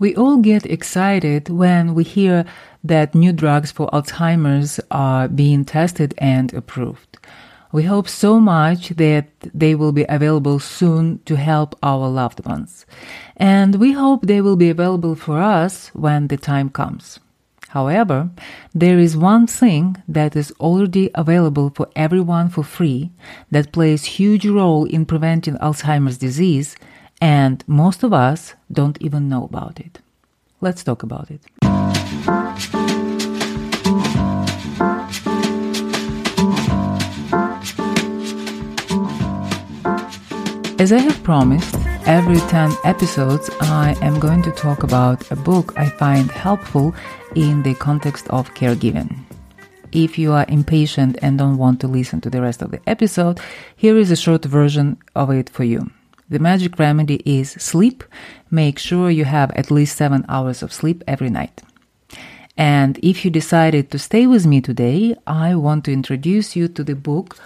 We all get excited when we hear that new drugs for Alzheimer's are being tested and approved. We hope so much that they will be available soon to help our loved ones. And we hope they will be available for us when the time comes. However, there is one thing that is already available for everyone for free that plays huge role in preventing Alzheimer's disease and most of us don't even know about it. Let's talk about it. As I have promised, every 10 episodes I am going to talk about a book I find helpful in the context of caregiving. If you are impatient and don't want to listen to the rest of the episode, here is a short version of it for you. The magic remedy is sleep. Make sure you have at least seven hours of sleep every night. And if you decided to stay with me today, I want to introduce you to the book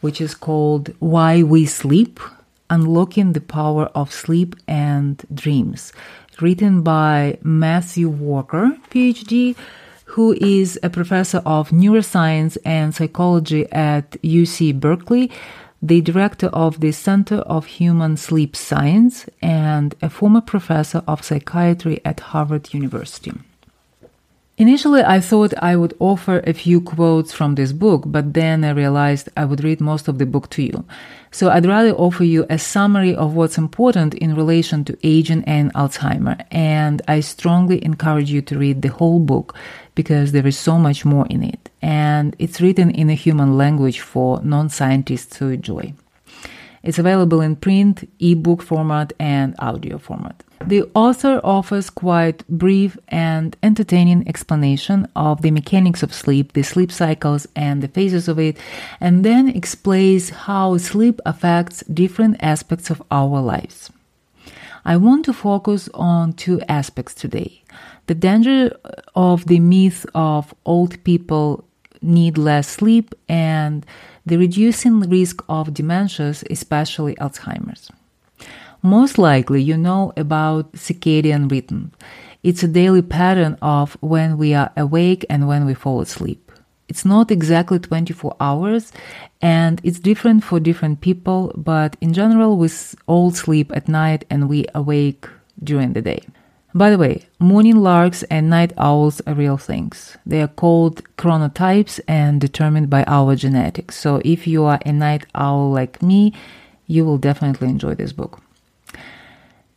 which is called Why We Sleep Unlocking the Power of Sleep and Dreams, written by Matthew Walker, PhD, who is a professor of neuroscience and psychology at UC Berkeley the director of the Center of Human Sleep Science, and a former professor of psychiatry at Harvard University. Initially, I thought I would offer a few quotes from this book, but then I realized I would read most of the book to you. So I'd rather offer you a summary of what's important in relation to aging and Alzheimer. And I strongly encourage you to read the whole book because there is so much more in it. And it's written in a human language for non scientists to enjoy. It's available in print, ebook format, and audio format. The author offers quite brief and entertaining explanation of the mechanics of sleep, the sleep cycles and the phases of it, and then explains how sleep affects different aspects of our lives. I want to focus on two aspects today. The danger of the myth of old people need less sleep and the reducing risk of dementias, especially Alzheimer's. Most likely, you know about circadian rhythm. It's a daily pattern of when we are awake and when we fall asleep. It's not exactly 24 hours and it's different for different people, but in general, we all sleep at night and we awake during the day. By the way, morning larks and night owls are real things. They are called chronotypes and determined by our genetics. So if you are a night owl like me, you will definitely enjoy this book.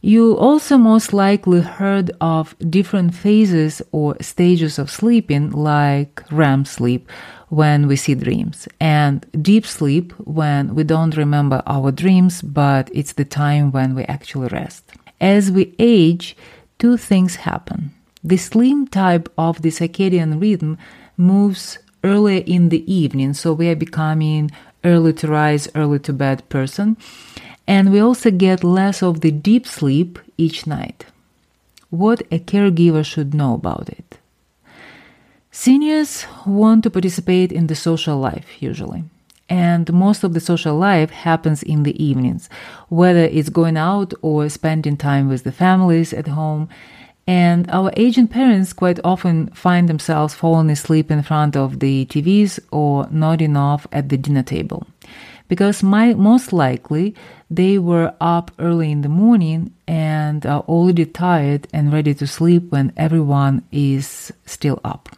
You also most likely heard of different phases or stages of sleeping, like REM sleep, when we see dreams, and deep sleep, when we don't remember our dreams, but it's the time when we actually rest. As we age, two things happen. The sleep type of the circadian rhythm moves earlier in the evening, so we are becoming early to rise, early to bed person, and we also get less of the deep sleep each night. What a caregiver should know about it. Seniors want to participate in the social life usually and most of the social life happens in the evenings, whether it's going out or spending time with the families at home. And our aging parents quite often find themselves falling asleep in front of the TVs or nodding off at the dinner table. Because my, most likely they were up early in the morning and are already tired and ready to sleep when everyone is still up.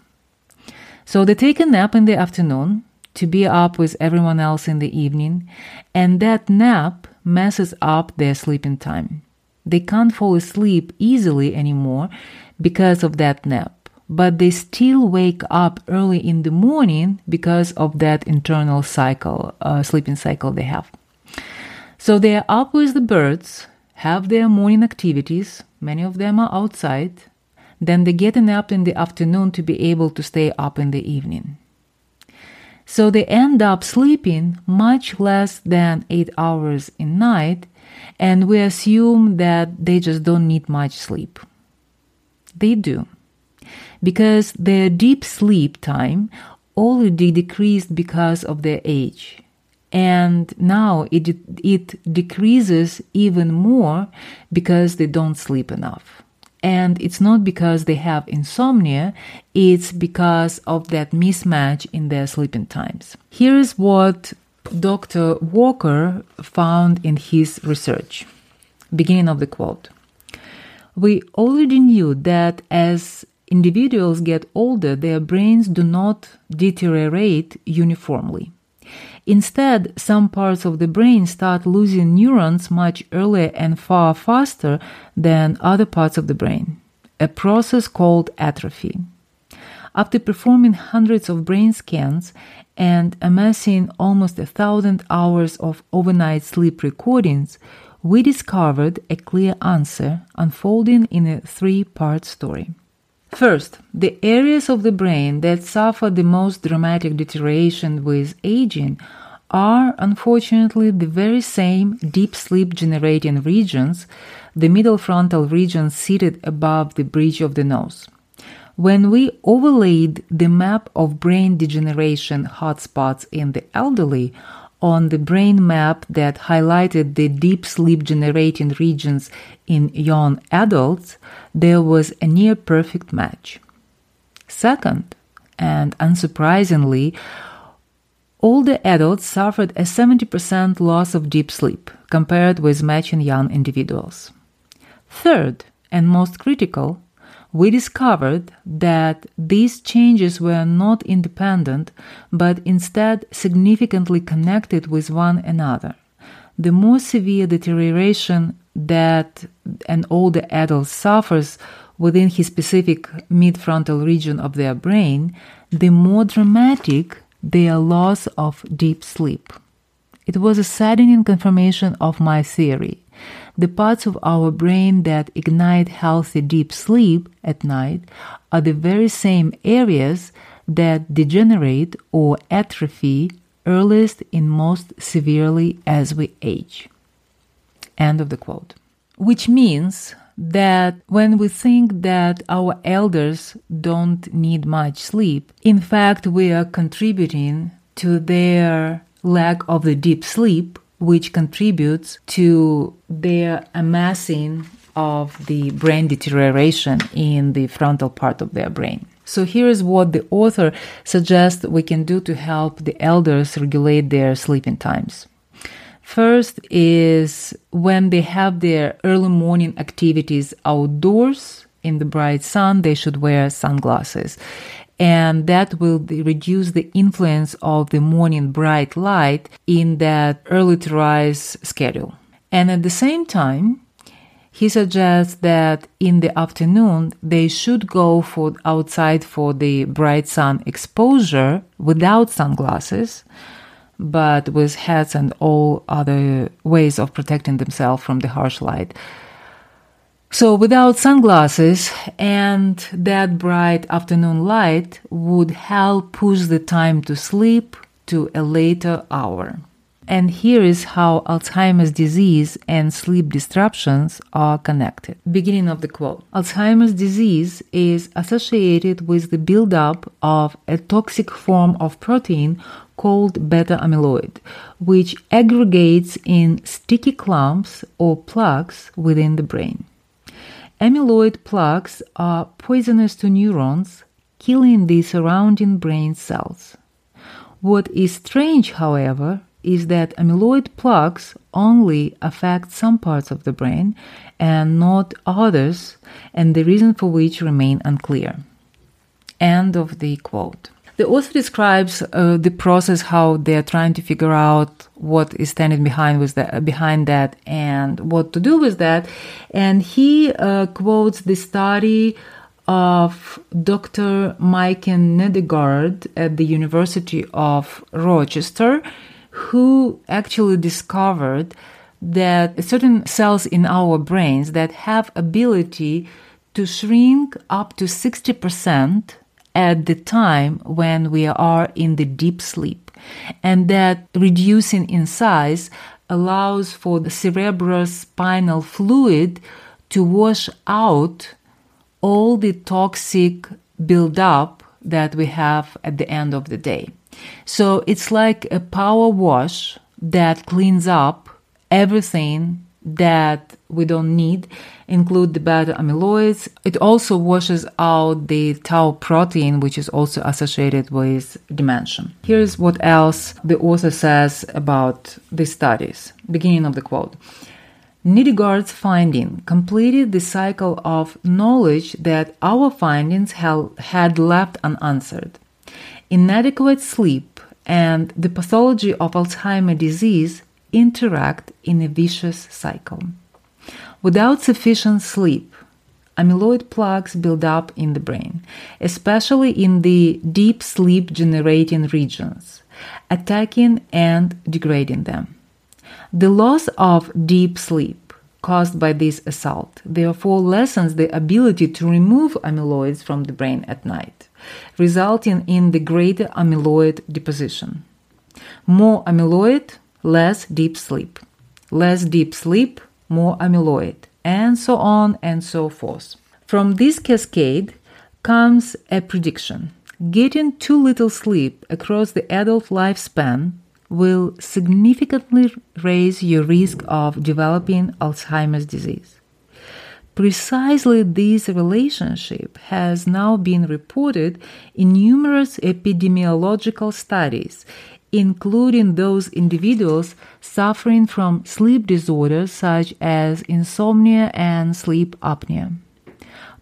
So they take a nap in the afternoon to be up with everyone else in the evening, and that nap messes up their sleeping time. They can't fall asleep easily anymore because of that nap, but they still wake up early in the morning because of that internal cycle, uh, sleeping cycle they have. So they are up with the birds, have their morning activities, many of them are outside, then they get a nap in the afternoon to be able to stay up in the evening. So they end up sleeping much less than eight hours in night, and we assume that they just don't need much sleep. They do. Because their deep sleep time already decreased because of their age. And now it, it decreases even more because they don't sleep enough. And it's not because they have insomnia, it's because of that mismatch in their sleeping times. Here's what Dr. Walker found in his research. Beginning of the quote. We already knew that as individuals get older, their brains do not deteriorate uniformly. Instead, some parts of the brain start losing neurons much earlier and far faster than other parts of the brain, a process called atrophy. After performing hundreds of brain scans and amassing almost a thousand hours of overnight sleep recordings, we discovered a clear answer unfolding in a three part story. First, the areas of the brain that suffer the most dramatic deterioration with aging are unfortunately the very same deep sleep generating regions, the middle frontal region seated above the bridge of the nose. When we overlaid the map of brain degeneration hotspots in the elderly on the brain map that highlighted the deep sleep generating regions in young adults, there was a near perfect match. Second, and unsurprisingly, older adults suffered a 70% loss of deep sleep compared with matching young individuals. Third, and most critical, we discovered that these changes were not independent, but instead significantly connected with one another. The more severe deterioration that an older adult suffers within his specific midfrontal region of their brain, the more dramatic their loss of deep sleep. It was a saddening confirmation of my theory the parts of our brain that ignite healthy deep sleep at night are the very same areas that degenerate or atrophy earliest and most severely as we age. End of the quote. Which means that when we think that our elders don't need much sleep, in fact, we are contributing to their lack of the deep sleep which contributes to their amassing of the brain deterioration in the frontal part of their brain. So here's what the author suggests we can do to help the elders regulate their sleeping times. First is when they have their early morning activities outdoors in the bright sun, they should wear sunglasses and that will reduce the influence of the morning bright light in that early to rise schedule. And at the same time, he suggests that in the afternoon they should go for outside for the bright sun exposure without sunglasses but with hats and all other ways of protecting themselves from the harsh light so without sunglasses and that bright afternoon light would help push the time to sleep to a later hour. And here is how Alzheimer's disease and sleep disruptions are connected. Beginning of the quote Alzheimer's disease is associated with the buildup of a toxic form of protein called beta amyloid, which aggregates in sticky clumps or plaques within the brain. Amyloid plaques are poisonous to neurons, killing the surrounding brain cells. What is strange, however, is that amyloid plaques only affect some parts of the brain and not others, and the reason for which remain unclear. End of the quote. The author describes uh, the process how they are trying to figure out what is standing behind with that, behind that and what to do with that, and he uh, quotes the study of Dr. Maiken Nedergaard at the University of Rochester, who actually discovered that certain cells in our brains that have ability to shrink up to 60% at the time when we are in the deep sleep. And that reducing in size allows for the cerebrospinal fluid to wash out all the toxic buildup that we have at the end of the day. So it's like a power wash that cleans up everything that we don't need include the beta amyloids. It also washes out the tau protein, which is also associated with dementia. Here's what else the author says about these studies. Beginning of the quote. Nedergaard's finding completed the cycle of knowledge that our findings had left unanswered. Inadequate sleep and the pathology of Alzheimer's disease interact in a vicious cycle. Without sufficient sleep, amyloid plaques build up in the brain, especially in the deep sleep generating regions, attacking and degrading them. The loss of deep sleep caused by this assault therefore lessens the ability to remove amyloids from the brain at night, resulting in the greater amyloid deposition. More amyloid, less deep sleep. Less deep sleep, more amyloid, and so on and so forth. From this cascade comes a prediction. Getting too little sleep across the adult lifespan will significantly raise your risk of developing Alzheimer's disease. Precisely this relationship has now been reported in numerous epidemiological studies, including those individuals suffering from sleep disorders such as insomnia and sleep apnea.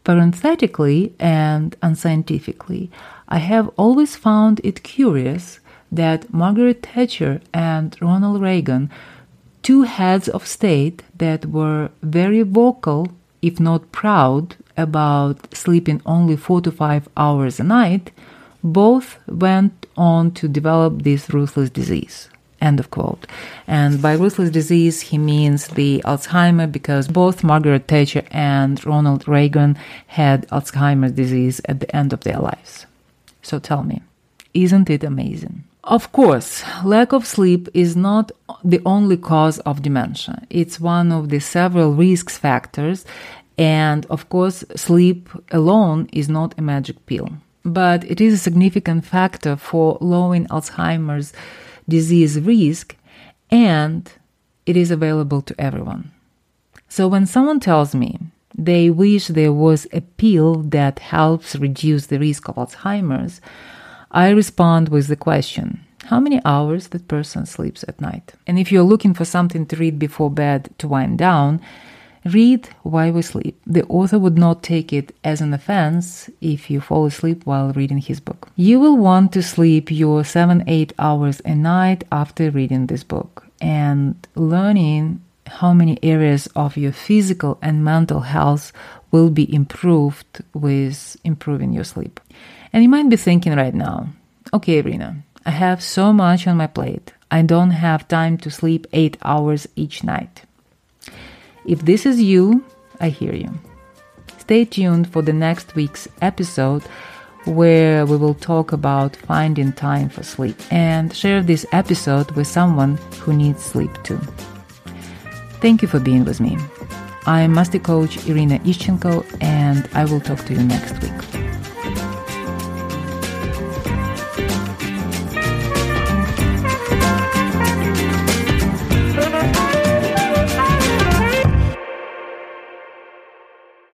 Parenthetically and unscientifically, I have always found it curious that Margaret Thatcher and Ronald Reagan, two heads of state that were very vocal, if not proud, about sleeping only four to five hours a night, both went on to develop this ruthless disease. End of quote. And by ruthless disease, he means the Alzheimer because both Margaret Thatcher and Ronald Reagan had Alzheimer's disease at the end of their lives. So tell me, isn't it amazing? Of course, lack of sleep is not the only cause of dementia. It's one of the several risk factors. And of course, sleep alone is not a magic pill but it is a significant factor for lowering Alzheimer's disease risk and it is available to everyone. So when someone tells me they wish there was a pill that helps reduce the risk of Alzheimer's, I respond with the question how many hours that person sleeps at night? And if you're looking for something to read before bed to wind down, Read Why We Sleep. The author would not take it as an offense if you fall asleep while reading his book. You will want to sleep your 7 8 hours a night after reading this book and learning how many areas of your physical and mental health will be improved with improving your sleep. And you might be thinking right now, okay, Irina, I have so much on my plate. I don't have time to sleep eight hours each night. If this is you, I hear you. Stay tuned for the next week's episode where we will talk about finding time for sleep and share this episode with someone who needs sleep too. Thank you for being with me. I'm Master Coach Irina Ishchenko, and I will talk to you next week.